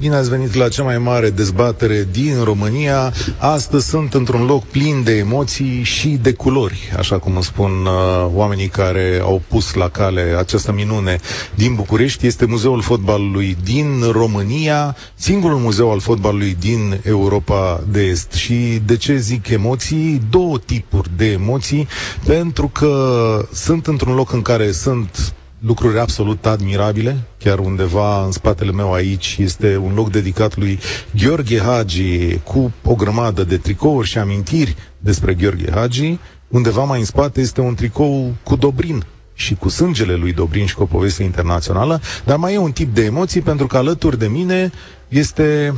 Bine ați venit la cea mai mare dezbatere din România. Astăzi sunt într-un loc plin de emoții și de culori, așa cum îmi spun uh, oamenii care au pus la cale această minune din București. Este Muzeul Fotbalului din România, singurul muzeu al fotbalului din Europa de Est. Și de ce zic emoții? Două tipuri de emoții, pentru că sunt într-un loc în care sunt lucruri absolut admirabile. Chiar undeva în spatele meu aici este un loc dedicat lui Gheorghe Hagi cu o grămadă de tricouri și amintiri despre Gheorghe Hagi. Undeva mai în spate este un tricou cu Dobrin și cu sângele lui Dobrin și cu o poveste internațională, dar mai e un tip de emoții pentru că alături de mine este,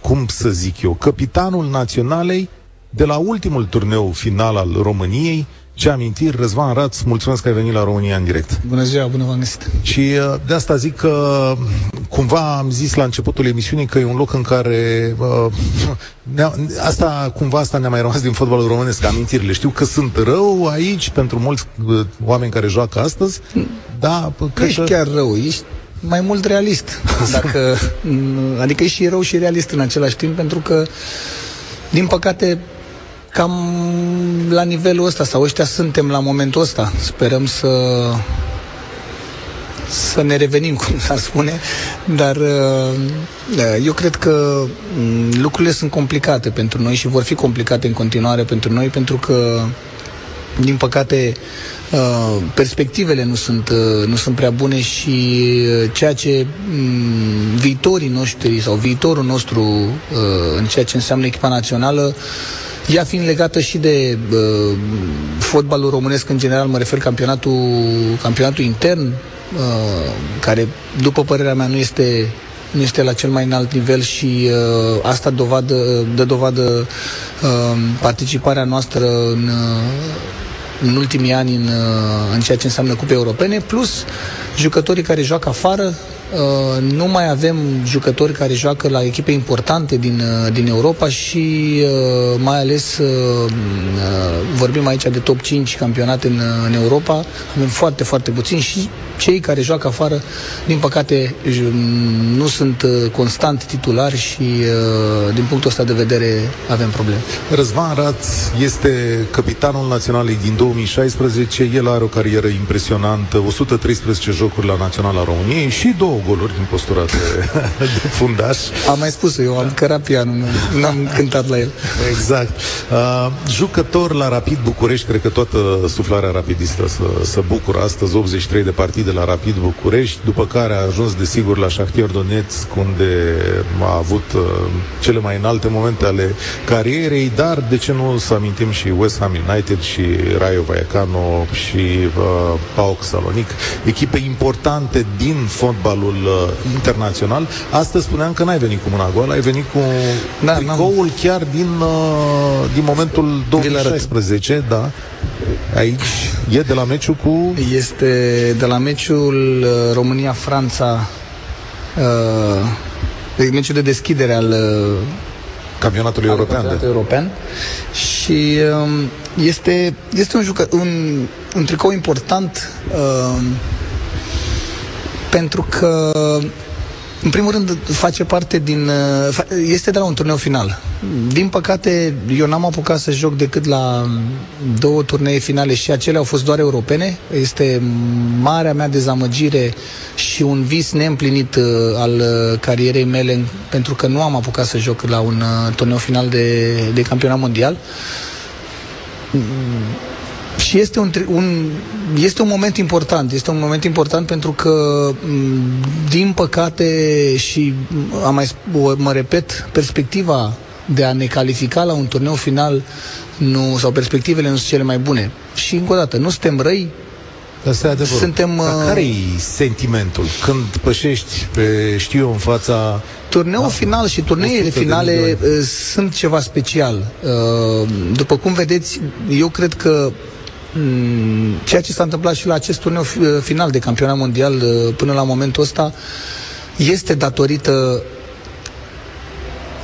cum să zic eu, capitanul naționalei de la ultimul turneu final al României, ce amintiri, Răzvan Raț, mulțumesc că ai venit la România în direct. Bună ziua, bună v-am găsit. Și uh, de asta zic că cumva am zis la începutul emisiunii că e un loc în care uh, asta, cumva asta ne-a mai rămas din fotbalul românesc, amintirile. Știu că sunt rău aici pentru mulți uh, oameni care joacă astăzi, da, Nu ești chiar rău, ești mai mult realist. Dacă, adică ești și rău și realist în același timp, pentru că, din păcate, cam la nivelul ăsta, sau ăștia suntem la momentul ăsta. Sperăm să să ne revenim, cum s-ar spune, dar uh, eu cred că mm, lucrurile sunt complicate pentru noi și vor fi complicate în continuare pentru noi, pentru că, din păcate, uh, perspectivele nu sunt, uh, nu sunt prea bune și ceea ce mm, viitorii noștri sau viitorul nostru în ceea ce înseamnă echipa națională ea fiind legată și de uh, fotbalul românesc în general, mă refer campionatul, campionatul intern, uh, care, după părerea mea, nu este nu este la cel mai înalt nivel și uh, asta dovadă, dă dovadă uh, participarea noastră în, uh, în ultimii ani în, uh, în ceea ce înseamnă cupe europene, plus jucătorii care joacă afară, Uh, nu mai avem jucători care joacă la echipe importante din, uh, din Europa și uh, mai ales vorbim aici de top 5 campionate în, în Europa, avem foarte, foarte puțini și cei care joacă afară, din păcate, nu sunt constant titulari și din punctul ăsta de vedere avem probleme. Răzvan Rat este capitanul naționalei din 2016, el are o carieră impresionantă, 113 jocuri la Naționala României și două două goluri din postura de, de fundaș. Am mai spus eu, am cărat pianul, nu am cântat la el. Exact. Uh, jucător la Rapid București, cred că toată suflarea rapidistă să, să bucură astăzi, 83 de partide la Rapid București, după care a ajuns desigur la Shahtiar Donetsk, unde a avut uh, cele mai înalte momente ale carierei, dar de ce nu să amintim și West Ham United și Rayo Vallecano și uh, PAOK Salonic, echipe importante din fotbalul nivelul uh, internațional. Astăzi spuneam că n-ai venit cu mâna goală, ai venit cu da, tricoul n-am... chiar din, uh, din momentul 2016, da. Aici e de la meciul cu... Este de la meciul uh, România-Franța, uh, meciul de deschidere al uh, campionatului european. Campionatul european. Și um, este, este un, jucă, un, un tricou important uh, pentru că în primul rând face parte din este de la un turneu final. Din păcate, eu n-am apucat să joc decât la două turnee finale și acelea au fost doar europene. Este marea mea dezamăgire și un vis neîmplinit uh, al uh, carierei mele pentru că nu am apucat să joc la un uh, turneu final de, de campionat mondial și este un, un, este un moment important. Este un moment important pentru că, din păcate, și am mai, mă repet, perspectiva de a ne califica la un turneu final nu, sau perspectivele nu sunt cele mai bune. Și încă o dată, nu suntem răi, Asta e adevărul. Suntem, Dar uh, care e sentimentul când pășești pe, știu eu, în fața... Turneul da, final și turneile finale uh, sunt ceva special. Uh, după cum vedeți, eu cred că Mm, ceea ce s-a întâmplat și la acest turneu final de campionat mondial uh, până la momentul ăsta este datorită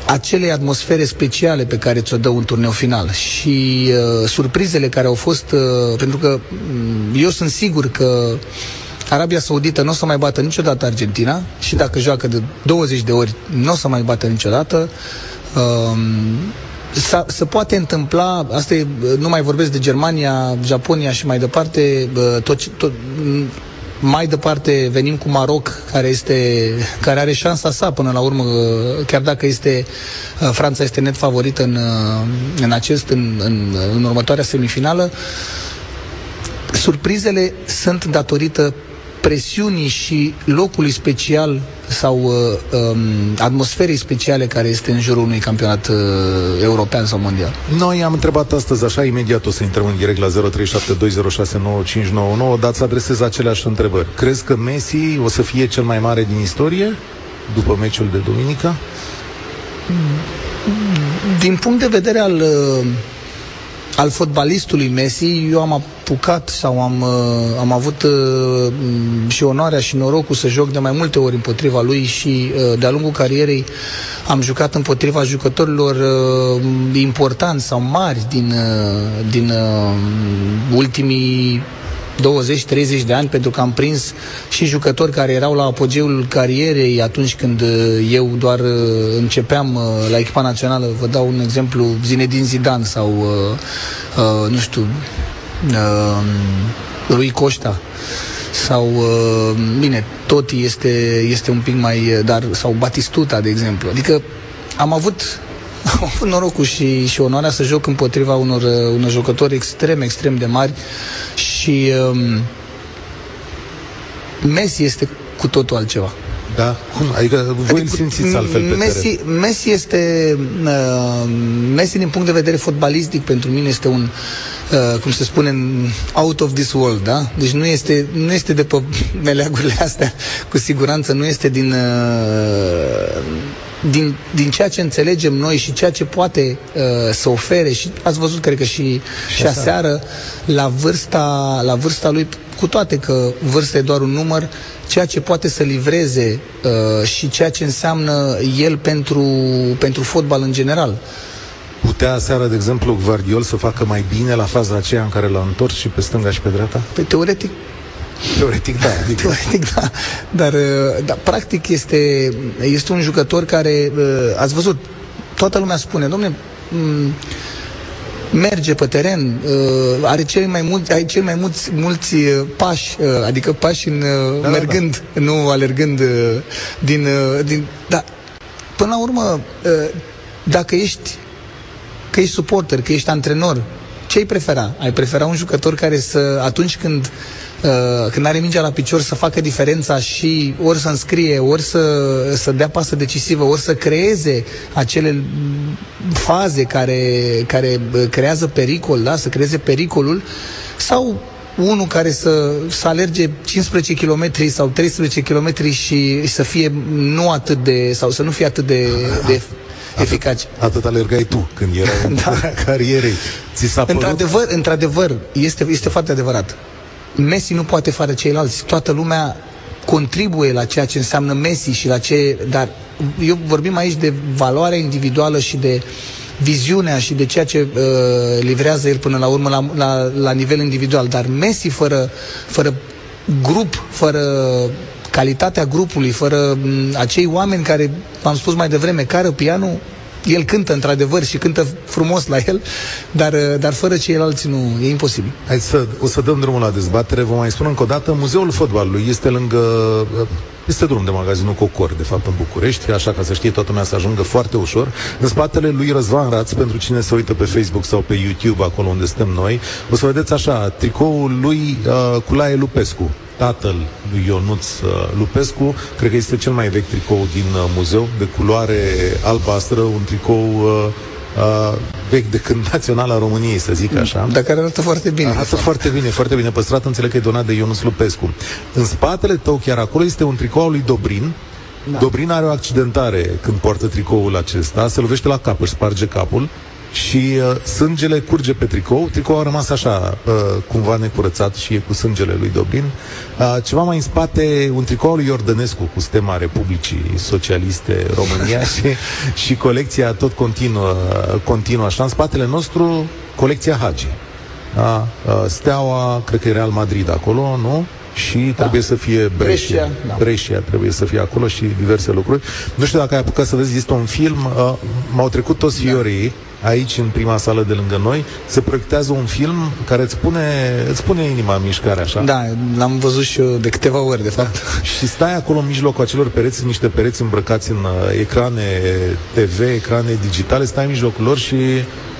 acele atmosfere speciale pe care ți-o dă un turneu final și uh, surprizele care au fost, uh, pentru că um, eu sunt sigur că Arabia Saudită nu o să mai bată niciodată Argentina și dacă joacă de 20 de ori nu o să mai bată niciodată. Uh, se poate întâmpla, asta e, nu mai vorbesc de Germania, Japonia și mai departe, tot, tot, mai departe venim cu Maroc, care, este, care are șansa sa până la urmă, chiar dacă este Franța este net favorită în, în acest, în, în, în următoarea semifinală. Surprizele sunt datorită presiunii și locului special sau uh, um, atmosferei speciale care este în jurul unui campionat uh, european sau mondial? Noi am întrebat astăzi așa, imediat o să intrăm în direct la 0372069599, dar să adresez aceleași întrebări. Crezi că Messi o să fie cel mai mare din istorie după meciul de duminică? Din punct de vedere al uh, al fotbalistului Messi, eu am apucat sau am, uh, am avut uh, și onoarea și norocul să joc de mai multe ori împotriva lui și uh, de-a lungul carierei am jucat împotriva jucătorilor importanți sau mari din, din ultimii 20-30 de ani, pentru că am prins și jucători care erau la apogeul carierei atunci când uh, eu doar uh, începeam uh, la echipa națională. Vă dau un exemplu, Zinedine Zidane sau, uh, uh, nu știu, uh, Rui Costa sau, uh, bine, Toti este, este un pic mai, dar, sau Batistuta, de exemplu. Adică am avut am avut norocul și, și onoarea să joc împotriva unor, unor jucători extrem, extrem de mari și um, Messi este cu totul altceva. Da? Cum? Adică voi adică, îl simțiți altfel pe Messi, teren. Messi este uh, Messi din punct de vedere fotbalistic pentru mine este un uh, cum se spune out of this world, da? Deci nu este, nu este de pe meleagurile astea, cu siguranță nu este din uh, din, din ceea ce înțelegem noi și ceea ce poate uh, să ofere și ați văzut, cred că și, și aseară, la vârsta, la vârsta lui, cu toate că vârsta e doar un număr, ceea ce poate să livreze uh, și ceea ce înseamnă el pentru, pentru fotbal în general. Putea seara, de exemplu, Guardiol să facă mai bine la faza aceea în care l-a întors și pe stânga și pe dreapta? Pe teoretic Teoretic da. Adică... Teoretic da. Dar, uh, da, practic este, este un jucător care, uh, ați văzut, toată lumea spune, domne, mm, merge pe teren, uh, are cel mai mulți, are cel mai mulți, mulți pași, adică pași în, da, mergând, da, da. nu alergând din, din... Da, până la urmă, dacă ești că ești suporter, că ești antrenor, ce ai prefera? Ai prefera un jucător care să, atunci când Uh, când are mingea la picior să facă diferența și ori să înscrie, ori să, să dea pasă decisivă, ori să creeze acele faze care, care uh, creează pericol, da? să creeze pericolul, sau unul care să, să alerge 15 km sau 13 km și să fie nu atât de, sau să nu fie atât de, de eficace. Atât alergai tu când erai da. în carierei. Ți s-a părut? Într-adevăr, într-adevăr, este, este foarte adevărat. Messi nu poate fără ceilalți. Toată lumea contribuie la ceea ce înseamnă Messi și la ce... Dar eu vorbim aici de valoarea individuală și de viziunea și de ceea ce uh, livrează el până la urmă la, la, la nivel individual. Dar Messi fără, fără grup, fără calitatea grupului, fără m- acei oameni care, am spus mai devreme, care pianul, el cântă într-adevăr și cântă frumos la el, dar, uh, dar fără ceilalți nu, e imposibil. Hai să, o să dăm drumul la dezbatere, vă mai spun încă o dată, Muzeul Fotbalului este lângă, uh, este drum de magazinul Cocor, de fapt, în București, așa ca să știe toată lumea să ajungă foarte ușor. În spatele lui Răzvan Raț, pentru cine se uită pe Facebook sau pe YouTube, acolo unde suntem noi, o să vedeți așa, tricoul lui uh, Culaie Lupescu, tatăl lui Ionuț uh, Lupescu. Cred că este cel mai vechi tricou din uh, muzeu, de culoare albastră, un tricou uh, uh, vechi de când Naționala României, să zic așa. Dar care arată foarte bine. Arată foarte bine, foarte bine păstrat. Înțeleg că e donat de Ionuț Lupescu. În spatele tău, chiar acolo, este un tricou al lui Dobrin, da. Dobrin are o accidentare când poartă tricoul acesta, se lovește la cap, își sparge capul și uh, sângele curge pe tricou. Tricoul a rămas așa, uh, cumva necurățat și e cu sângele lui Dobrin. Uh, ceva mai în spate, un tricou al lui Iordănescu cu stema Republicii Socialiste România și, și colecția tot continuă, continuă așa. În spatele nostru, colecția Hagi. Da? Uh, Steaua, cred că e Real Madrid acolo, nu? și da. trebuie să fie Brescia. Brescia, da. Brescia trebuie să fie acolo și diverse lucruri. Nu știu dacă ai apucat să vezi, este un film, uh, m-au trecut toți da. fiorii aici, în prima sală de lângă noi, se proiectează un film care îți pune, îți pune inima în mișcare, așa. Da, l-am văzut și eu de câteva ori, de fapt. Da. Și stai acolo în mijlocul acelor pereți, niște pereți îmbrăcați în uh, ecrane TV, ecrane digitale, stai în mijlocul lor și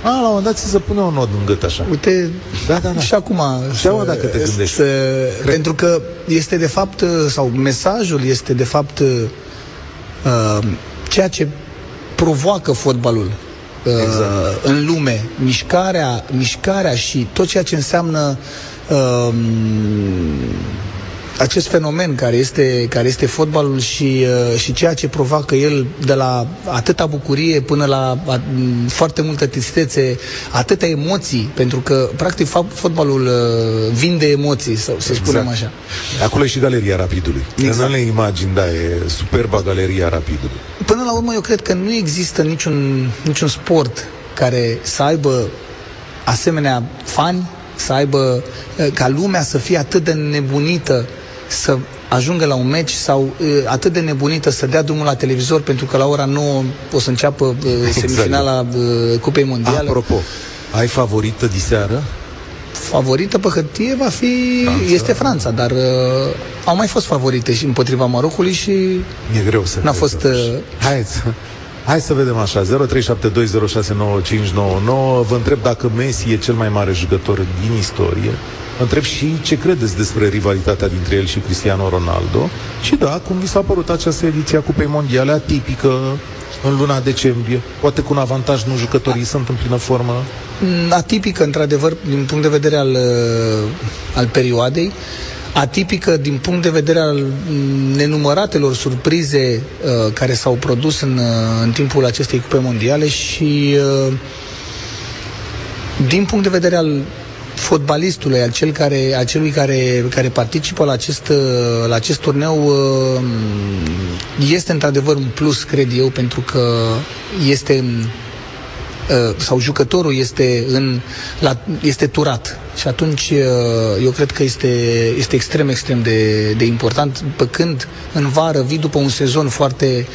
a, la un moment dat ți se pune un nod în gât așa. Uite, da, da, da. și acum... Și acum dacă te gândești. Să, pentru că este de fapt, sau mesajul este de fapt uh, ceea ce provoacă fotbalul uh, exact. în lume. Mișcarea, mișcarea și tot ceea ce înseamnă uh, acest fenomen care este, care este fotbalul și, uh, și ceea ce provoacă el de la atâta bucurie până la a, foarte multă tristețe, atâtea emoții, pentru că practic fotbalul uh, vinde emoții, să, să exact. spunem așa. Acolo e și Galeria Rapidului. Exact. În le imagini, da, e superba Galeria Rapidului. Până la urmă, eu cred că nu există niciun, niciun sport care să aibă asemenea fani, să aibă uh, ca lumea să fie atât de nebunită să ajungă la un meci sau uh, atât de nebunită să dea drumul la televizor pentru că la ora 9 o să înceapă uh, semifinala uh, Cupei Mondiale. Apropo, ai favorită diseară? Favorită pe hârtie va fi... Franța. Este Franța, dar uh, au mai fost favorite și împotriva Marocului și... E greu să... N-a fost... Uh... Hai, Hai să vedem așa, 0372069599. Vă întreb dacă Messi e cel mai mare jucător din istorie întreb și ce credeți despre rivalitatea dintre el și Cristiano Ronaldo? Și da, cum vi s-a părut această ediție a Cupei Mondiale atipică în luna decembrie, poate cu un avantaj nu jucătorii sunt în plină formă? Mm, atipică, într-adevăr, din punct de vedere al, uh, al perioadei, atipică din punct de vedere al mm, nenumăratelor surprize uh, care s-au produs în, uh, în timpul acestei cupe mondiale și uh, din punct de vedere al fotbalistului, al cel care, a celui care, care participă la acest, la acest turneu uh, este într-adevăr un plus, cred eu, pentru că este în, uh, sau jucătorul este, în, la, este turat. Și atunci uh, eu cred că este, este extrem, extrem de, de important, pe când în vară vii după un sezon foarte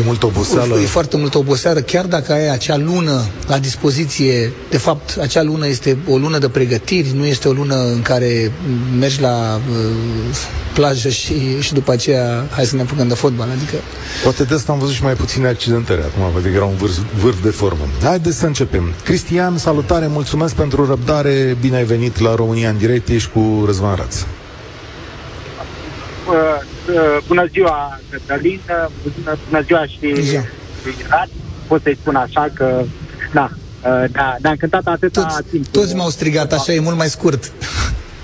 E multă oboseală. E foarte multă oboseală, chiar dacă ai acea lună la dispoziție. De fapt, acea lună este o lună de pregătiri, nu este o lună în care mergi la uh, plajă și, și după aceea hai să ne apucăm de fotbal. Adică... Poate de asta am văzut și mai puține accidentări acum, poate că era un vârf, vârf de formă. Haideți să începem. Cristian, salutare, mulțumesc pentru răbdare, bine ai venit la România în direct, ești cu Răzvan Raț. Uh, bună ziua, Cătălin, bună, bună ziua și Rad. Pot să-i spun așa că, da, da, ne-a încântat atâta toți, timp. Toți m-au strigat așa, e mult mai scurt.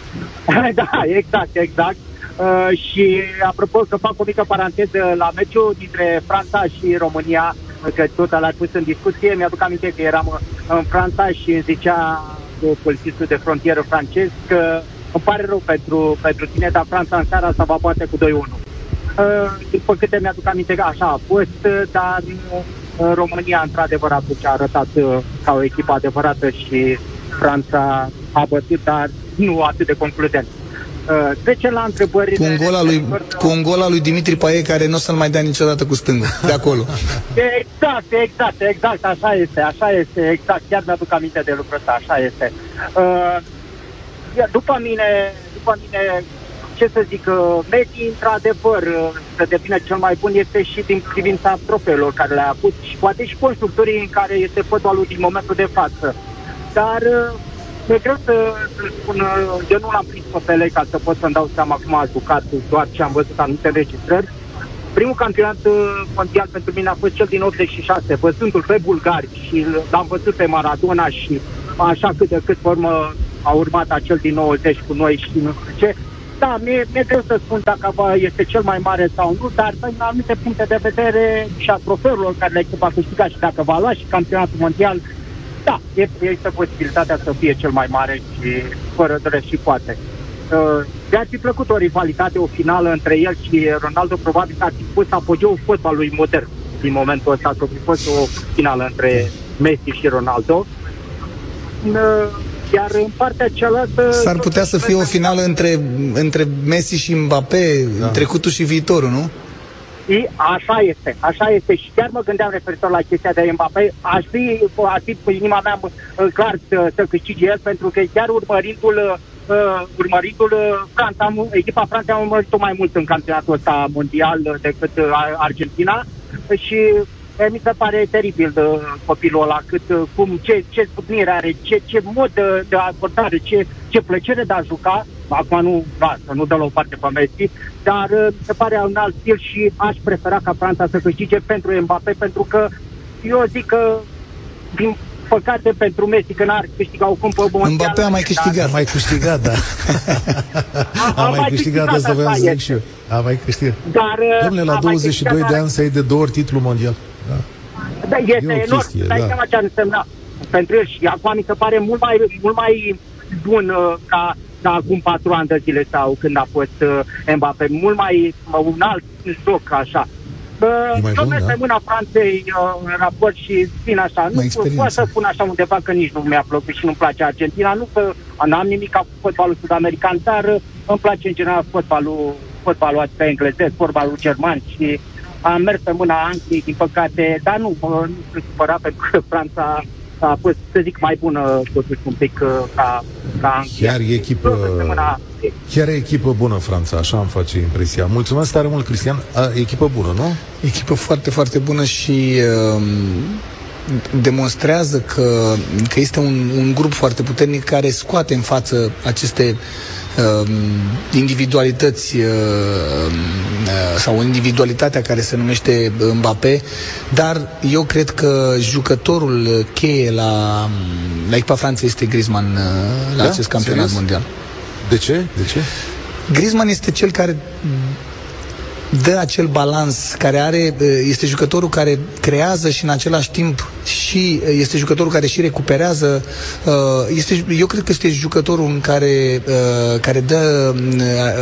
da, exact, exact. Uh, și apropo să fac o mică paranteză la meciul dintre Franța și România, că tot l-a pus în discuție, mi-aduc aminte că eram în Franța și îmi zicea polițistul de frontieră francez că îmi pare rău pentru, pentru tine, dar Franța în seara asta va poate cu 2-1. Uh, după câte mi-aduc aminte, așa a fost, uh, dar uh, România, într-adevăr, atunci a arătat ca o echipă adevărată și Franța a bătut, dar nu atât de concludent. Uh, trecem la întrebări. Cu un gol al lui, cu un gol al lui Dimitri Paie care nu o să-l mai dea niciodată cu stângul, de acolo. exact, exact, exact, așa este, așa este, exact, chiar mi-aduc aminte de lucrul ăsta, așa este. Uh, după mine, după mine, ce să zic, Messi, într-adevăr, să devină cel mai bun este și din privința trofeelor care le-a avut și poate și constructorii în care este fotbalul din momentul de față. Dar e greu să, să spun, eu nu l-am prins pe Pele ca să pot să-mi dau seama cum a jucat doar ce am văzut anumite înregistrări. Primul campionat mondial pentru mine a fost cel din 86, văzându-l pe bulgari și l-am văzut pe Maradona și așa cât de cât formă a urmat acel din 90 cu noi și nu știu ce. Da, mi-e, mi-e greu să spun dacă este cel mai mare sau nu, dar în anumite puncte de vedere și a trofeurilor care le echipa câștigat și dacă va lua și campionatul mondial, da, este posibilitatea să fie cel mai mare și fără drept și poate. Uh, de-ar fi plăcut o rivalitate, o finală între el și Ronaldo, probabil că ar fi fost apogeul fotbalului modern din momentul ăsta, să fi fost o finală între Messi și Ronaldo. Uh, iar în partea cealaltă... S-ar putea să fie o finală între, între Messi și Mbappé, da. trecutul și viitorul, nu? Și așa este, așa este. Și chiar mă gândeam referitor la chestia de Mbappé, aș fi, aș fi cu inima mea clar să, să câștige el, pentru că chiar urmărindu-l uh, urmăritul uh, Franța, echipa Franței a urmărit-o mai mult în campionatul ăsta mondial uh, decât uh, Argentina și uh, mi se pare teribil de copilul ăla, cât, uh, cum, ce, ce stupnire are, ce, ce mod de, de abordare, ce, ce plăcere de a juca. Acum nu, da, să nu dă la o parte pe Messi, dar uh, se pare un alt stil și aș prefera ca Franța să câștige pentru Mbappé, pentru că eu zic că din păcate pentru Messi că n-ar câștiga o cumpă mondială. Mbappé a mai câștigat. A mai câștigat, da. a, a, mai câștigat, asta voiam să zic și eu. A mai câștigat. Dar, uh, Domnule, la 22 de ani să ai de două ori titlul mondial. Da. Da, este e enorm. Chestie, Dai da. seama ce ar însemna pentru el și acum mi se pare mult mai, mult mai bun uh, ca, ca acum patru ani de zile sau când a fost uh, Mbappé. Mult mai uh, un alt joc așa. Nu merg pe mâna Franței uh, în raport și spun așa. Nu pot să spun așa undeva că nici nu mi-a plăcut și nu-mi place Argentina. Nu că n-am nimic cu fotbalul sud-american, dar uh, îmi place în general fotbalul, fotbalul pe englezesc, fotbalul german și am mers pe mâna Angliei, din păcate, dar nu, nu sunt supărat pentru că Franța a fost, să zic, mai bună totuși un pic uh, ca, ca Anglia. Chiar e echipă, chiar e echipă bună Franța, așa îmi face impresia. Mulțumesc tare mult, Cristian. A, echipă bună, nu? Echipă foarte, foarte bună și uh, demonstrează că, că este un, un grup foarte puternic care scoate în față aceste uh, individualități uh, uh, sau individualitatea care se numește Mbappé, dar eu cred că jucătorul cheie la, la echipa Franței este Griezmann uh, la da? acest campionat Serios? mondial. De ce? De ce? Griezmann este cel care dă acel balans, care are, este jucătorul care creează și în același timp și este jucătorul care și recuperează. Este, eu cred că este jucătorul în care, care dă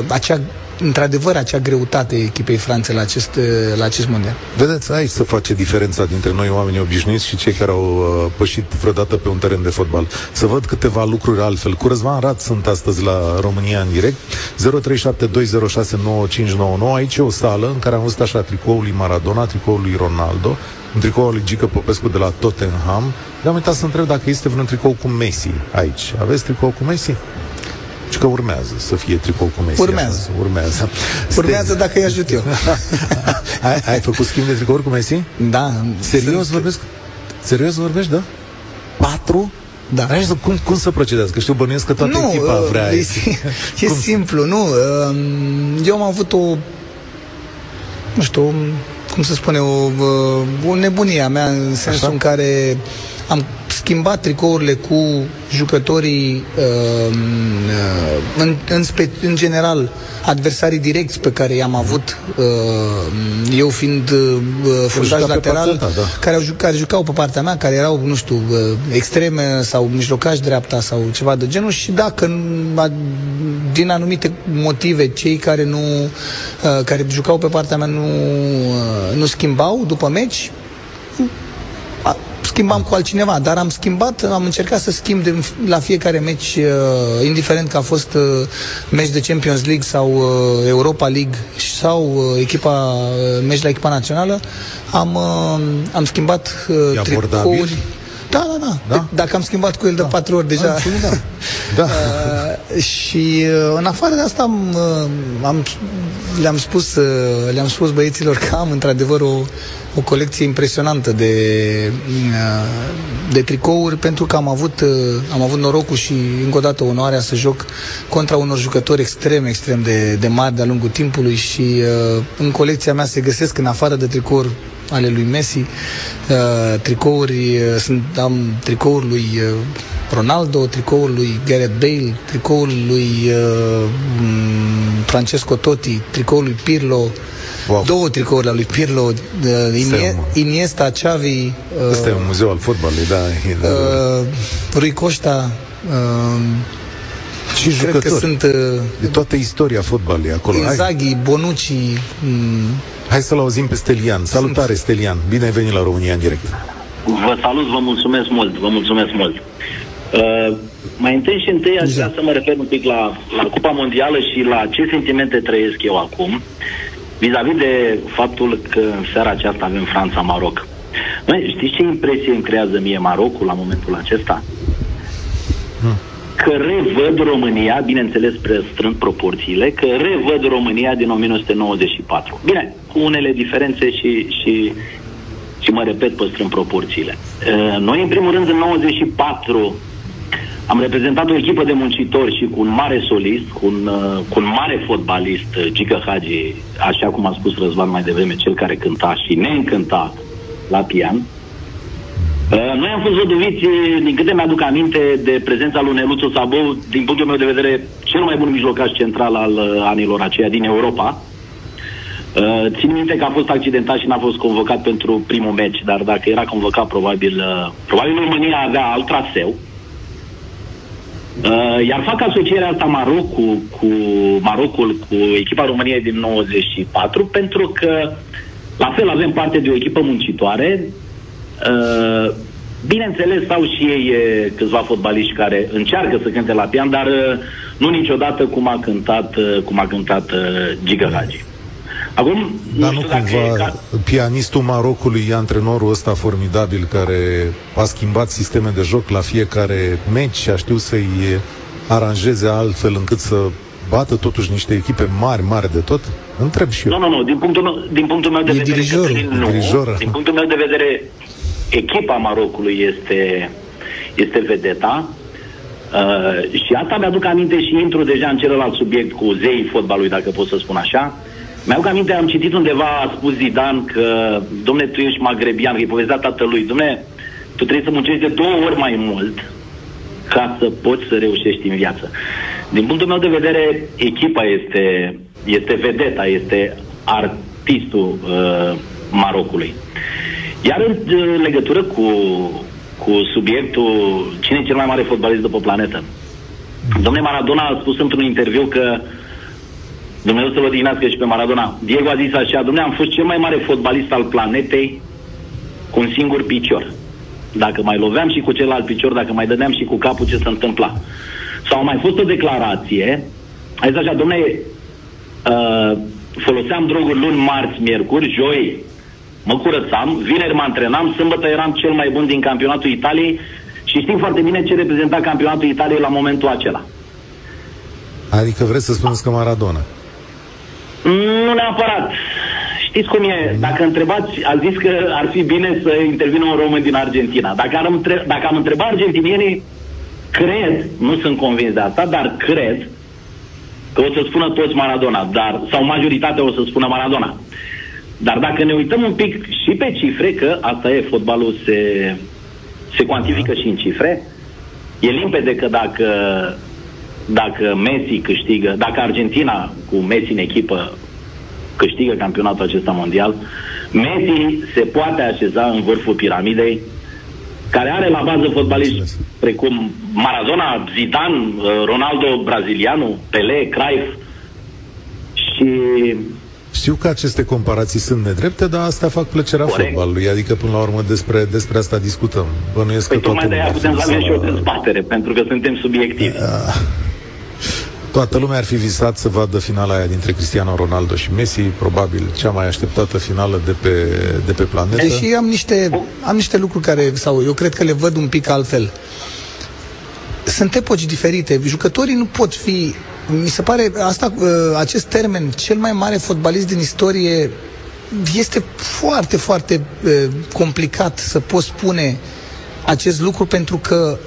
acea într-adevăr acea greutate echipei Franței la acest, la acest mondial. Vedeți, aici să face diferența dintre noi oamenii obișnuiți și cei care au uh, pășit vreodată pe un teren de fotbal. Să văd câteva lucruri altfel. Cu Răzvan Rad sunt astăzi la România în direct. 0372069599. Aici e o sală în care am văzut așa tricoul lui Maradona, tricoul lui Ronaldo, un tricou al lui Gică Popescu de la Tottenham. Dar am uitat să întreb dacă este vreun tricou cu Messi aici. Aveți tricou cu Messi? Și că urmează să fie tricou cu Messi. Urmează. Urmează. Urmează dacă îi ajut eu. ai, ai făcut schimb de tricouri cu Messi? Da. Serios sunt... vorbesc? Serios vorbești, da? Patru? Da. Hai să, cum, cum să procedezi? Că știu, bănuiesc că toată nu, echipa vrea... E, e simplu, nu. Um, eu am avut o nu știu, cum să spune, o, o nebunie a mea în sensul Așa? în care am schimbat tricourile cu jucătorii uh, uh, în, în, spe, în general adversarii direcți pe care i-am avut uh, eu fiind uh, fundaș lateral ta, da. care, au, care jucau pe partea mea, care erau, nu știu, uh, extreme sau mijlocaș dreapta sau ceva de genul și dacă din anumite motive cei care nu uh, care jucau pe partea mea nu, uh, nu schimbau după meci schimbam cu altcineva, dar am schimbat, am încercat să schimb de, la fiecare meci, uh, indiferent că a fost uh, meci de Champions League sau uh, Europa League sau uh, echipa, uh, meci la echipa națională, am, uh, am schimbat uh, tricouri. Da, da, da, da. Dacă am schimbat cu el de da. patru ori deja. Da. da. uh, și uh, în afară de asta am, uh, am, le-am, spus, uh, le-am spus băieților că am într-adevăr o, o colecție impresionantă de, uh, de tricouri pentru că am avut, uh, am avut norocul și încă o dată onoarea să joc contra unor jucători extrem, extrem de, de mari de-a lungul timpului și uh, în colecția mea se găsesc în afară de tricouri ale lui Messi, uh, tricouri, uh, sunt, am tricouri lui uh, Ronaldo, tricoul lui Gareth Bale, tricoul lui uh, Francesco Totti, tricoul lui Pirlo, Wow. Două tricouri la lui Pirlo, uh, Inie, Iniesta, Xavi. Uh, Ăsta e un muzeu al fotbalului, da. Uh, Rui Costa. Uh, și jucători. Cred că sunt... Uh, de toată istoria fotbalului acolo. Inzaghi, Hai. Bonucci... Mm. Hai să-l auzim pe Stelian. Salutare, sunt... Stelian. Bine ai venit la România în direct. Vă salut, vă mulțumesc mult, vă mulțumesc mult. Uh, mai întâi și întâi aș vrea să mă refer un pic la, la Cupa Mondială și la ce sentimente trăiesc eu acum, vis-a-vis de faptul că în seara aceasta avem Franța-Maroc. Băi, știți ce impresie îmi creează mie Marocul la momentul acesta? Hmm. Că revăd România, bineînțeles strând proporțiile, că revăd România din 1994. Bine, cu unele diferențe și, și, și mă repet, păstrând proporțiile. Uh, noi, în primul rând, în 94 am reprezentat o echipă de muncitori și cu un mare solist, cu un, uh, cu un mare fotbalist, uh, Gică Hagi, așa cum a spus Răzvan mai devreme, cel care cânta și ne încânta la pian. Uh, noi am fost văduviți, din câte mi-aduc aminte, de prezența lui Neluțu Sabou, din punctul meu de vedere, cel mai bun mijlocaș central al anilor aceia din Europa. Uh, țin minte că a fost accidentat și n-a fost convocat pentru primul meci, dar dacă era convocat, probabil, uh, probabil România avea alt traseu. Uh, Uh, iar fac asocierea asta Maroc cu, cu Marocul cu echipa României din 94 pentru că la fel avem parte de o echipă muncitoare. Uh, bineînțeles, au și ei câțiva fotbaliști care încearcă să cânte la pian, dar uh, nu niciodată cum a cântat, uh, cum a cântat uh, Giga Hagi. Acum, Dar nu, nu cumva ca... pianistul Marocului e antrenorul ăsta formidabil care a schimbat sisteme de joc la fiecare meci și a știut să-i aranjeze altfel încât să bată totuși niște echipe mari, mari de tot? Întreb și eu. Nu, nu, nu. Din punctul meu, din punctul meu de e vedere, dirijorul. nu. Dirijor. Din punctul meu de vedere, echipa Marocului este, este vedeta. Uh, și asta mi-aduc aminte și intru deja în celălalt subiect cu zeii fotbalului, dacă pot să spun așa. Uh, mi-au aminte, am citit undeva, a spus Zidane că, domne, tu ești magrebian, că i povestea tatălui, domne, tu trebuie să muncești de două ori mai mult ca să poți să reușești în viață. Din punctul meu de vedere, echipa este, este vedeta, este artistul uh, Marocului. Iar în uh, legătură cu, cu subiectul cine e cel mai mare fotbalist de pe planetă, domnule Maradona a spus într-un interviu că uh, Dumnezeu să vă dignească și pe Maradona. Diego a zis așa, Dumnezeu, am fost cel mai mare fotbalist al planetei cu un singur picior. Dacă mai loveam și cu celălalt picior, dacă mai dădeam și cu capul, ce se întâmpla? Sau a mai fost o declarație, a zis așa, domnule, uh, foloseam droguri luni, marți, miercuri, joi mă curățam, vineri mă antrenam, sâmbătă eram cel mai bun din campionatul Italiei și știm foarte bine ce reprezenta campionatul Italiei la momentul acela. Adică vreți să spuneți că Maradona? Nu neapărat. Știți cum e? Dacă întrebați, a zis că ar fi bine să intervină un român din Argentina. Dacă, ar între... Dacă am întrebat argentinienii, cred, nu sunt convins de asta, dar cred că o să spună toți Maradona, dar, sau majoritatea o să spună Maradona. Dar dacă ne uităm un pic și pe cifre, că asta e, fotbalul se, se cuantifică și în cifre, e limpede că dacă dacă Messi câștigă, dacă Argentina cu Messi în echipă câștigă campionatul acesta mondial, Messi se poate așeza în vârful piramidei, care are la bază fotbaliști precum Maradona, Zidane, uh, Ronaldo brazilianu, Pelé, Cruyff și știu că aceste comparații sunt nedrepte, dar asta fac plăcerea Corect. fotbalului. Adică, până la urmă, despre, despre asta discutăm. Bănuiesc păi că tocmai de aia putem să avem și o dezbatere, pentru că suntem subiectivi. Uh, Toată lumea ar fi visat să vadă finala aia dintre Cristiano Ronaldo și Messi, probabil cea mai așteptată finală de pe, de pe planetă. Și am niște, am niște lucruri care, sau eu cred că le văd un pic altfel. Sunt epoci diferite. Jucătorii nu pot fi mi se pare asta, uh, acest termen, cel mai mare fotbalist din istorie, este foarte, foarte uh, complicat să poți spune acest lucru pentru că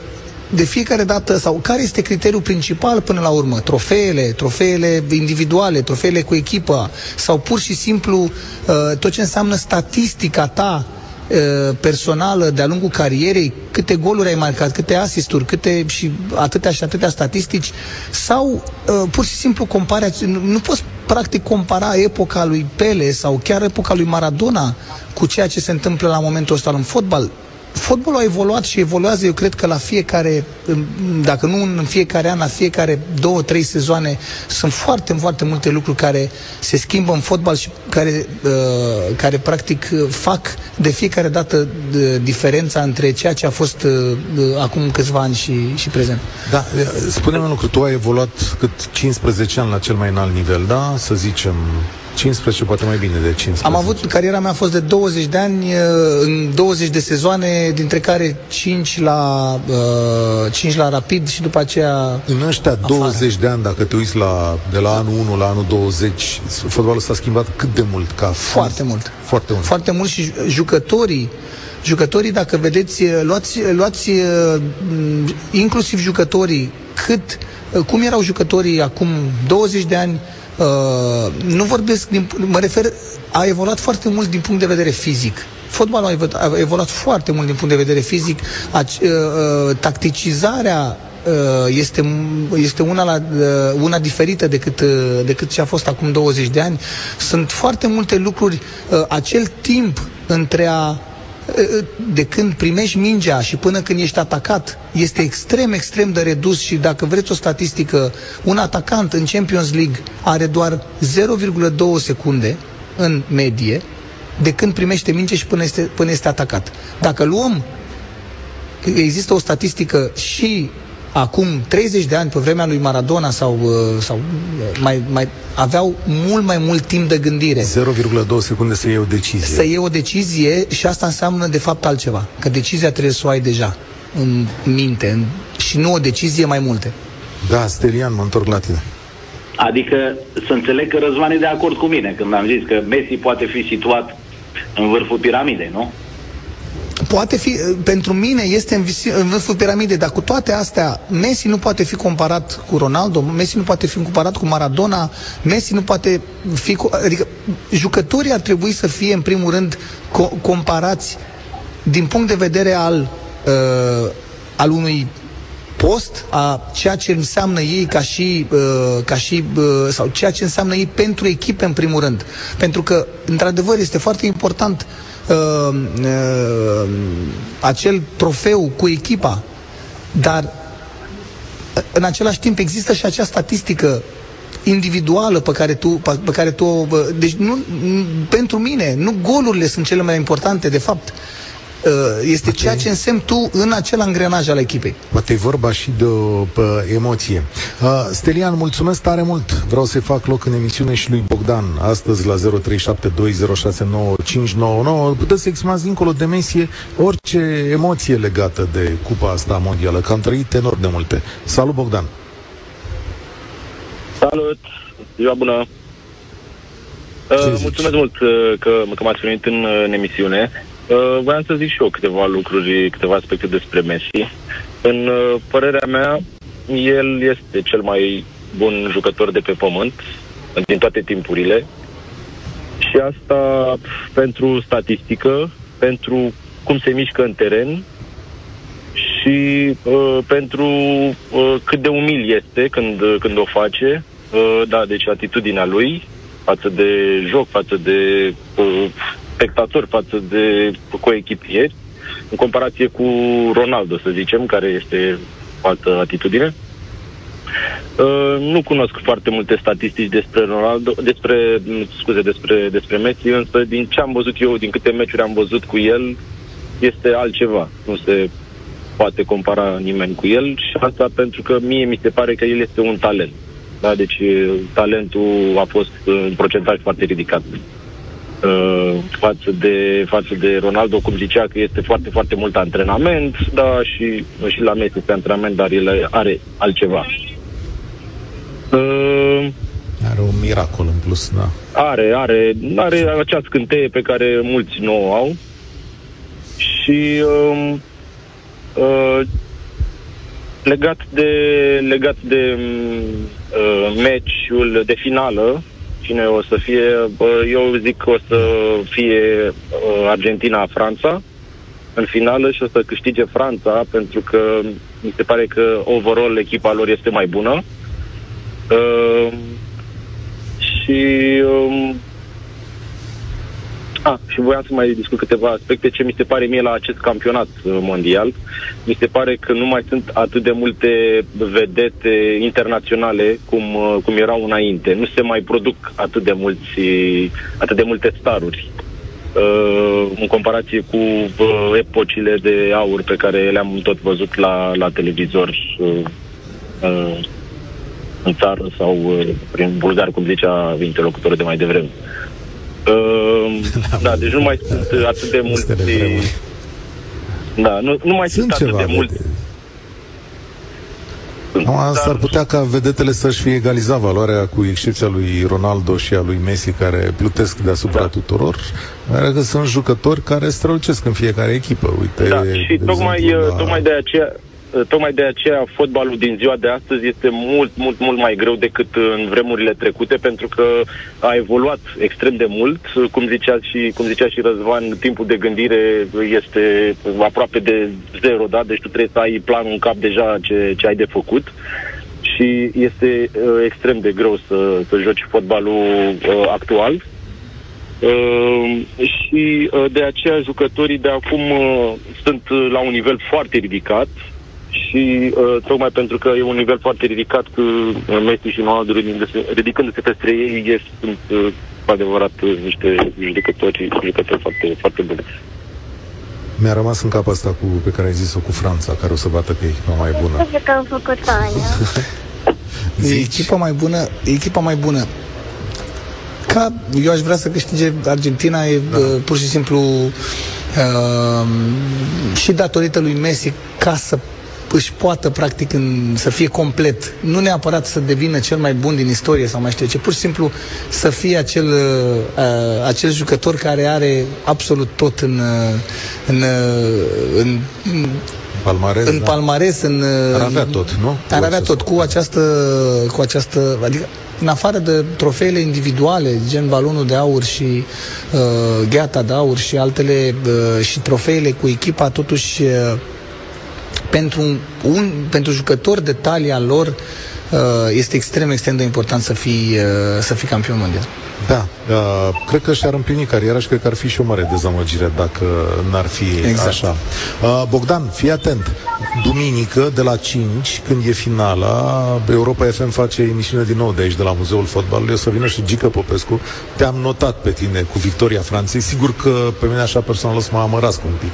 de fiecare dată, sau care este criteriul principal până la urmă? Trofeele, trofeele individuale, trofeele cu echipa, sau pur și simplu uh, tot ce înseamnă statistica ta uh, personală de-a lungul carierei, câte goluri ai marcat, câte asisturi, câte și atâtea și atâtea statistici, sau uh, pur și simplu compare, nu, nu poți practic compara epoca lui Pele sau chiar epoca lui Maradona cu ceea ce se întâmplă la momentul ăsta în fotbal fotbalul a evoluat și evoluează, eu cred că la fiecare, dacă nu în fiecare an, la fiecare două, trei sezoane, sunt foarte, foarte multe lucruri care se schimbă în fotbal și care, uh, care practic fac de fiecare dată de, diferența între ceea ce a fost uh, acum câțiva ani și, și prezent. Da, spune-mi un lucru, tu ai evoluat cât 15 ani la cel mai înalt nivel, da? Să zicem, 15, poate mai bine de 15. Am avut, cariera mea a fost de 20 de ani, uh, în 20 de sezoane, dintre care 5 la, uh, 5 la Rapid și după aceea În ăștia afară. 20 de ani, dacă te uiți la, de la anul 1 la anul 20, fotbalul s-a schimbat cât de mult? Ca Foarte mult. Foarte mult. Foarte mult și jucătorii Jucătorii, dacă vedeți, luați, luați uh, inclusiv jucătorii, cât, uh, cum erau jucătorii acum 20 de ani, Uh, nu vorbesc, din, mă refer, a evoluat foarte mult din punct de vedere fizic. Fotbalul a evoluat, a evoluat foarte mult din punct de vedere fizic. A, uh, uh, tacticizarea uh, este, este una, la, uh, una diferită decât, uh, decât ce a fost acum 20 de ani. Sunt foarte multe lucruri, acel timp între a de când primești mingea și până când ești atacat este extrem, extrem de redus și dacă vreți o statistică, un atacant în Champions League are doar 0,2 secunde în medie de când primește minge și până este, până este atacat. Dacă luăm, există o statistică și acum 30 de ani, pe vremea lui Maradona sau, uh, sau uh, mai, mai aveau mult mai mult timp de gândire. 0,2 secunde să iei o decizie. Să iei o decizie și asta înseamnă de fapt altceva. Că decizia trebuie să o ai deja în minte în, și nu o decizie mai multe. Da, Stelian, mă întorc la tine. Adică să înțeleg că Răzvan e de acord cu mine când am zis că Messi poate fi situat în vârful piramidei, nu? Poate fi, pentru mine este în, în vârful piramidei, dar cu toate astea, Messi nu poate fi comparat cu Ronaldo, Messi nu poate fi comparat cu Maradona, Messi nu poate fi, cu, adică jucătorii ar trebui să fie în primul rând co- comparați din punct de vedere al, uh, al unui post a ceea ce înseamnă ei ca și, uh, ca și uh, sau ceea ce înseamnă ei pentru echipe în primul rând. Pentru că, într-adevăr, este foarte important uh, uh, uh, acel trofeu cu echipa, dar uh, în același timp există și acea statistică individuală pe care tu, pe, pe care tu deci nu, pentru mine, nu golurile sunt cele mai importante, de fapt. Uh, este Poate... ceea ce însemn tu în acel angrenaj al echipei. Poate e vorba și de o emoție. Uh, Stelian, mulțumesc tare mult. Vreau să-i fac loc în emisiune și lui Bogdan, astăzi la 0372069599. Puteți să exprimați dincolo de mesie orice emoție legată de cupa asta mondială, că am trăit enorm de multe. Salut, Bogdan! Salut! Ziua bună! Uh, mulțumesc mult uh, că, că m-ați primit în, în emisiune. Uh, voiam să zic și eu câteva lucruri, câteva aspecte despre Messi. În uh, părerea mea, el este cel mai bun jucător de pe pământ din toate timpurile și asta pentru statistică, pentru cum se mișcă în teren și uh, pentru uh, cât de umil este când, când o face, uh, da, deci atitudinea lui față de joc, față de uh, spectatori față de coechipieri, în comparație cu Ronaldo, să zicem, care este o altă atitudine. Uh, nu cunosc foarte multe statistici despre Ronaldo, despre, scuze, despre, despre Messi, însă din ce am văzut eu, din câte meciuri am văzut cu el, este altceva. Nu se poate compara nimeni cu el și asta pentru că mie mi se pare că el este un talent. Da? Deci talentul a fost în procentaj foarte ridicat uh, față, de, față de Ronaldo, cum zicea că este foarte, foarte mult antrenament, da, și, și la Messi este antrenament, dar el are altceva. Uh, are un miracol în plus, da. Are, are, are acea scânteie pe care mulți nu o au și uh, uh, legat de legat de uh, meciul de finală cine o să fie, eu zic că o să fie Argentina-Franța în finală și o să câștige Franța pentru că mi se pare că overall echipa lor este mai bună. Uh, Și um, a, și voiam să mai discut câteva aspecte ce mi se pare mie la acest campionat uh, mondial. Mi se pare că nu mai sunt atât de multe vedete internaționale cum, uh, cum erau înainte. Nu se mai produc atât de, mulți, atât de multe staruri. Uh, în comparație cu uh, epocile de aur pe care le-am tot văzut la, la televizor uh, uh, în țară sau uh, prin bulgar, cum zicea interlocutorul de mai devreme. Uh, da, deci nu mai sunt atât de mulți... Da, nu, nu mai sunt, sunt atât de mulți... Acum da. s-ar putea ca vedetele să-și fie egalizat valoarea cu excepția lui Ronaldo și a lui Messi care plutesc deasupra da. tuturor. Că sunt jucători care strălucesc în fiecare echipă. Uite, da, și tocmai, exemplu, la... tocmai de aceea tocmai de aceea fotbalul din ziua de astăzi este mult, mult, mult mai greu decât în vremurile trecute, pentru că a evoluat extrem de mult. Cum zicea și, cum zicea și Răzvan, timpul de gândire este aproape de zero, da? Deci tu trebuie să ai planul în cap deja ce, ce ai de făcut și este uh, extrem de greu să, să joci fotbalul uh, actual. Uh, și uh, de aceea jucătorii de acum uh, sunt la un nivel foarte ridicat, și uh, tocmai pentru că e un nivel foarte ridicat cu uh, Messi și Ronaldo ridicându-se peste ei, ei sunt uh, adevărat uh, niște judecători, judecători foarte, foarte buni. Mi-a rămas în cap asta cu, pe care ai zis-o cu Franța, care o să bată că e echipa mai bună. Ce că am făcut E echipa mai bună, e echipa mai bună. Ca, eu aș vrea să câștige Argentina, e da. uh, pur și simplu uh, și datorită lui Messi ca să își poată, practic, în, să fie complet. Nu neapărat să devină cel mai bun din istorie sau mai știu ce, pur și simplu să fie acel, uh, acel jucător care are absolut tot în, uh, în, uh, în, în palmares, în da. palmares, în... Ar avea tot, nu? Ar avea tot, cu această, cu această, adică în afară de trofeele individuale, gen balonul de aur și uh, gheata de aur și altele uh, și trofeele cu echipa, totuși uh, pentru, un, pentru jucători de talia lor uh, este extrem, extrem de important să fii, uh, să fii campion mondial. Da, uh, cred că și-ar împlini cariera și cred că ar fi și o mare dezamăgire dacă n-ar fi exact. așa. Uh, Bogdan, fii atent. Duminică, de la 5, când e finala, Europa FM face emisiune din nou de aici, de la Muzeul Fotbalului. O să vină și Gică Popescu. Te-am notat pe tine cu victoria Franței. Sigur că pe mine așa personal o să mă amărasc un pic.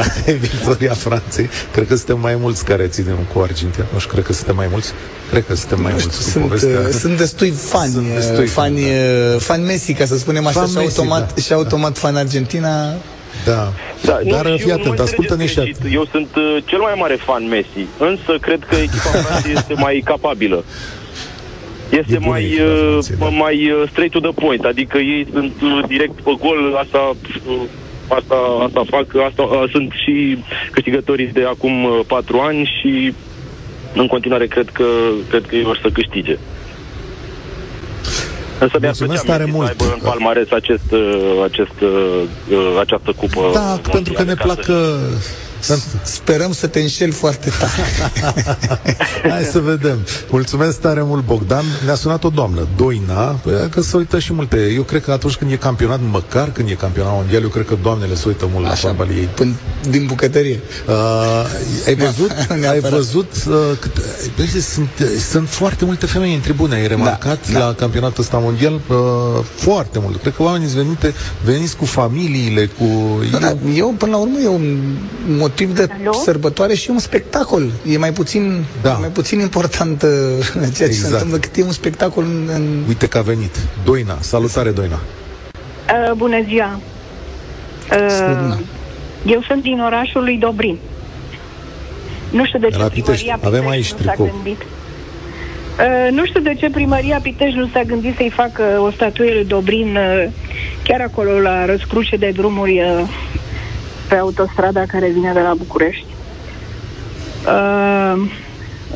victoria Franței. Cred că suntem mai mulți care ținem cu Argentina. Nu știu, cred că suntem mai mulți. Cred că suntem mai nu mulți știu, sunt, uh, sunt destui fani, sunt destui fani, fani, da. Fan Messi, ca să spunem așa, fan și, Messi, automat, da. și automat fan Argentina. Da. da Dar nu, fii atent, ascultă-ne și Eu sunt uh, cel mai mare fan Messi, însă cred că echipa Franței este mai capabilă. Este mai, uh, Franței, da. mai uh, straight to the point, adică ei sunt uh, direct pe gol, asta uh, asta, asta fac, asta uh, sunt și câștigătorii de acum uh, patru ani și în continuare cred că, cred că ei vor să câștige. Însă mi-ar plăcea tare mult. să aibă în palmares acest, uh, acest, uh, această cupă. Da, pentru că ne plac Sperăm să te înșeli foarte tare. Hai să vedem. Mulțumesc tare mult, Bogdan. Ne-a sunat o doamnă, Doina, păi, că se uită și multe. Eu cred că atunci când e campionat, măcar când e campionat mondial, eu cred că doamnele se uită mult Așa, la fotbal ei. Până din bucătărie. Uh, ai văzut? ai văzut? Uh, cât, bă, sunt, sunt foarte multe femei în tribune. Ai remarcat da, da. la campionatul ăsta mondial? Uh, foarte mult. Cred că oamenii venite, veniți cu familiile, cu... Da, eu... eu, până la urmă, e un motiv de Alo? sărbătoare și un spectacol. E mai puțin, da. mai puțin important uh, ceea ce exact. se întâmplă cât e un spectacol în, în... Uite că a venit. Doina. Salutare, Doina. Uh, bună ziua. Uh, eu sunt din orașul lui Dobrin. Nu știu de ce primăria Avem aici nu s-a gândit. Uh, nu știu de ce primăria Pitești nu s-a gândit să-i facă o statuie lui Dobrin uh, chiar acolo la răscruce de drumuri uh, pe autostrada care vine de la București. Uh,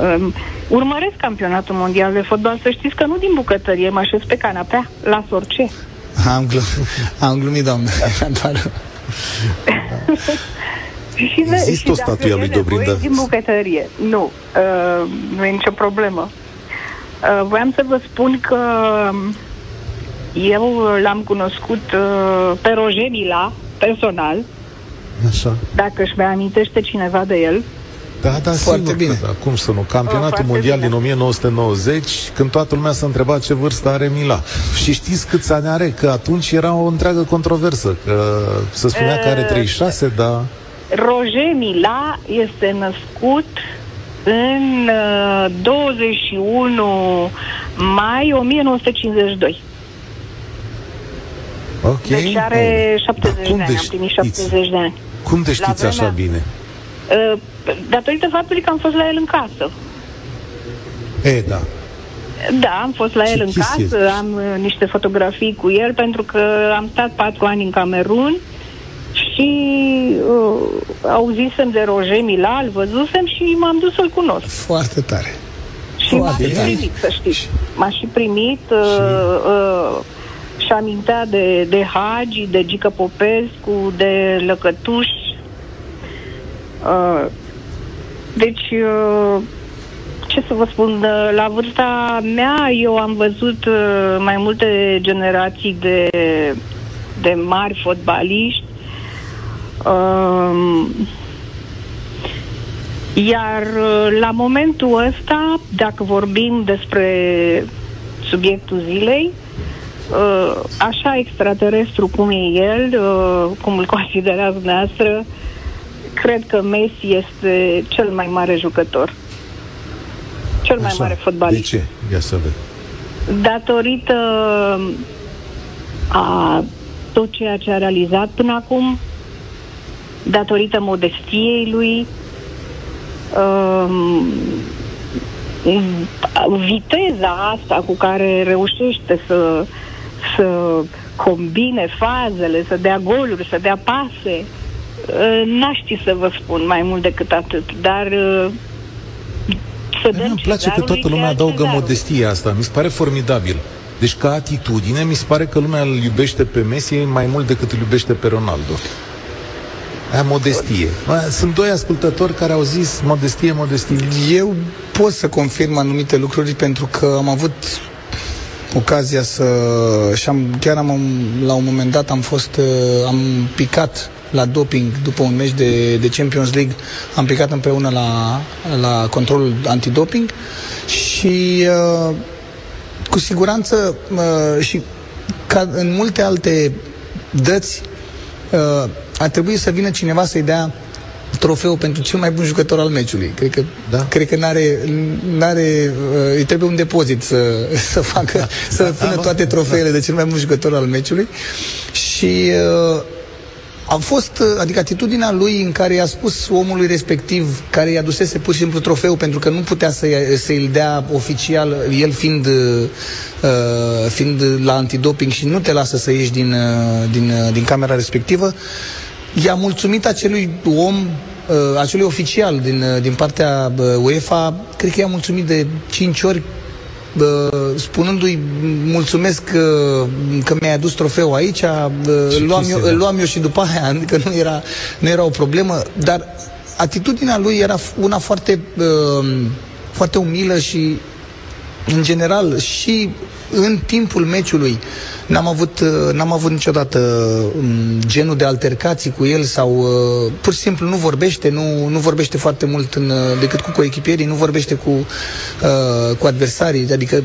uh, urmăresc campionatul mondial de fotbal, să știți că nu din bucătărie, mă așez pe canapea, la sorce. Am, glum- am glumit, doamne. și de, Există o statuie a lui Dobrin, da? din bucătărie. Nu, uh, nu e nicio problemă. Uh, voiam să vă spun că Eu l-am cunoscut uh, pe Roger Mila, personal. Așa. Dacă își mai amintește cineva de el. Da, da, Foarte sigur bine. Că, da. Cum să nu? Campionatul oh, mondial bine. din 1990, când toată lumea s-a întrebat ce vârstă are Mila. Și știți câți ani are? Că atunci era o întreagă controversă, că se spunea uh, că are 36, uh, dar... Roger Mila este născut în uh, 21 mai 1952. Ok. Deci are 70 de ani, am primit 70 de ani. Cum te știți vremea, așa bine? Uh, datorită faptului că am fost la el în casă. E, da. Da, am fost la Ce el în casă, este? am uh, niște fotografii cu el pentru că am stat patru ani în Camerun și uh, auzisem de Roger Mila, îl văzusem și m-am dus să-l cunosc. Foarte tare. Și m-a și primit, să știți. M-a și primit uh, uh, și amintea de, de Hagi, de Gică Popescu, de Lăcătuși. Uh, deci, uh, ce să vă spun, uh, la vârsta mea eu am văzut uh, mai multe generații de, de mari fotbaliști. Uh, iar uh, la momentul ăsta, dacă vorbim despre subiectul zilei, uh, așa extraterestru cum e el, uh, cum îl considerați dumneavoastră, cred că Messi este cel mai mare jucător. Cel mai mare fotbalist. De ce? Ia să vedem. Datorită a tot ceea ce a realizat până acum, datorită modestiei lui, um, viteza asta cu care reușește să, să combine fazele, să dea goluri, să dea pase, uh, n-aș ști să vă spun mai mult decât atât, dar uh, să dăm Îmi place că toată lumea adaugă cezarul. modestia asta, mi se pare formidabil. Deci ca atitudine, mi se pare că lumea îl iubește pe Messi mai mult decât îl iubește pe Ronaldo. Aia modestie. Sunt doi ascultători care au zis modestie, modestie. Eu pot să confirm anumite lucruri pentru că am avut ocazia să... și am, chiar am, la un moment dat am fost, uh, am picat la doping după un meci de, de Champions League, am picat împreună la, la controlul antidoping și uh, cu siguranță uh, și ca în multe alte dăți uh, ar trebui să vină cineva să-i dea trofeu pentru cel mai bun jucător al meciului. Cred că, da. cred că n-are, n-are uh, îi trebuie un depozit să, să facă, da. să da, pună da, toate trofeele da. de cel mai bun jucător al meciului. Și uh, a fost, uh, adică atitudinea lui în care i-a spus omului respectiv, care i-a dusese pur și simplu trofeu pentru că nu putea să, să-i dea oficial, el fiind, uh, fiind la antidoping și nu te lasă să ieși din, uh, din, uh, din camera respectivă, i-a mulțumit acelui om uh, acelui oficial din, uh, din partea uh, UEFA, cred că i-a mulțumit de 5 ori spunându-i mulțumesc că, că mi-ai adus trofeul aici, îl luam, eu, îl luam eu și după aia, adică nu era, nu era o problemă, dar atitudinea lui era una foarte, foarte umilă și în general și în timpul meciului n-am avut, n-am avut niciodată um, genul de altercații cu el sau uh, pur și simplu nu vorbește, nu, nu vorbește foarte mult în, uh, decât cu coechipierii, nu vorbește cu, uh, cu adversarii, adică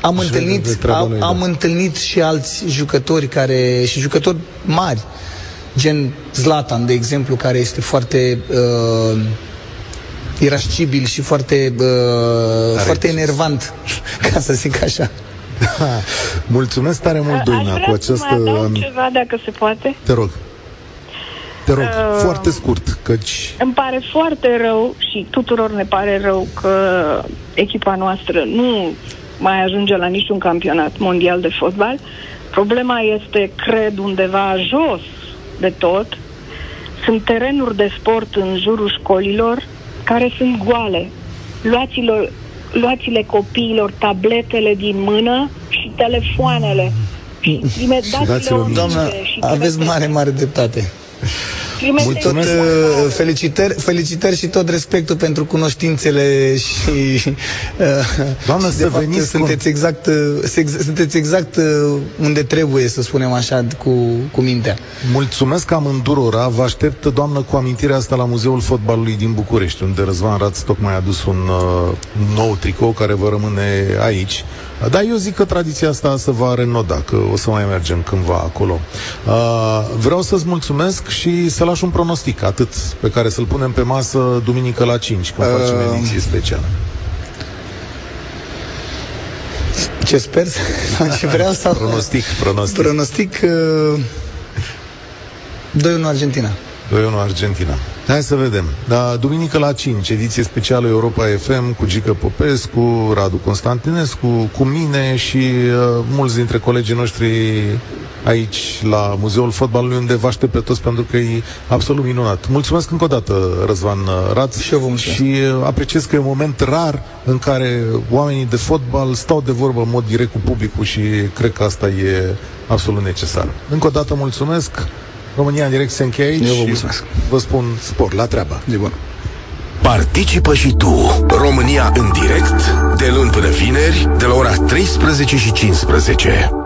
am întâlnit, am, am da. întâlnit și alți jucători care, și jucători mari, gen Zlatan, de exemplu, care este foarte uh, irascibil și foarte, uh, foarte enervant, ca să zic așa. Mulțumesc tare mult, Doina, cu această... Aș ceva, dacă se poate. Te rog. Te rog, uh, foarte scurt, căci... Îmi pare foarte rău și tuturor ne pare rău că echipa noastră nu mai ajunge la niciun campionat mondial de fotbal. Problema este, cred, undeva jos de tot. Sunt terenuri de sport în jurul școlilor care sunt goale. Luați-le, luați-le copiilor tabletele din mână și telefoanele. Și Doamna, aveți mare, mare dreptate. Tot, uh, felicitări, felicitări și tot respectul pentru cunoștințele și... Uh, Doamnă, să fapt, veniți sunteți exact, uh, sunteți exact uh, unde trebuie, să spunem așa, cu, cu mintea. Mulțumesc amândurora. Vă aștept, doamnă, cu amintirea asta la Muzeul Fotbalului din București, unde Răzvan Raț tocmai a adus un uh, nou tricou care vă rămâne aici. Dar eu zic că tradiția asta se va renoda, că o să mai mergem cândva acolo. Uh, vreau să-ți mulțumesc și să lași un pronostic, atât, pe care să-l punem pe masă duminică la 5, când uh, facem ediție specială. Ce sper? și vreau să... pronostic, pronostic. Pronostic uh, 2-1 Argentina. 2-1 Argentina. Hai să vedem. Da, duminică la 5, ediție specială Europa FM cu Gică Popescu, Radu Constantinescu, cu mine și uh, mulți dintre colegii noștri aici la Muzeul Fotbalului, unde vă aștept pe toți pentru că e absolut minunat. Mulțumesc încă o dată, Răzvan Raț. Și eu vă mulțumesc. Și uh, apreciez că e un moment rar în care oamenii de fotbal stau de vorbă în mod direct cu publicul și cred că asta e absolut necesar. Încă o dată mulțumesc. România în direct se încheie aici Eu vă mulțumesc. Vă spun spor, la treabă. De bun. Participă și tu, România în direct, de luni până vineri, de la ora 13 și 15.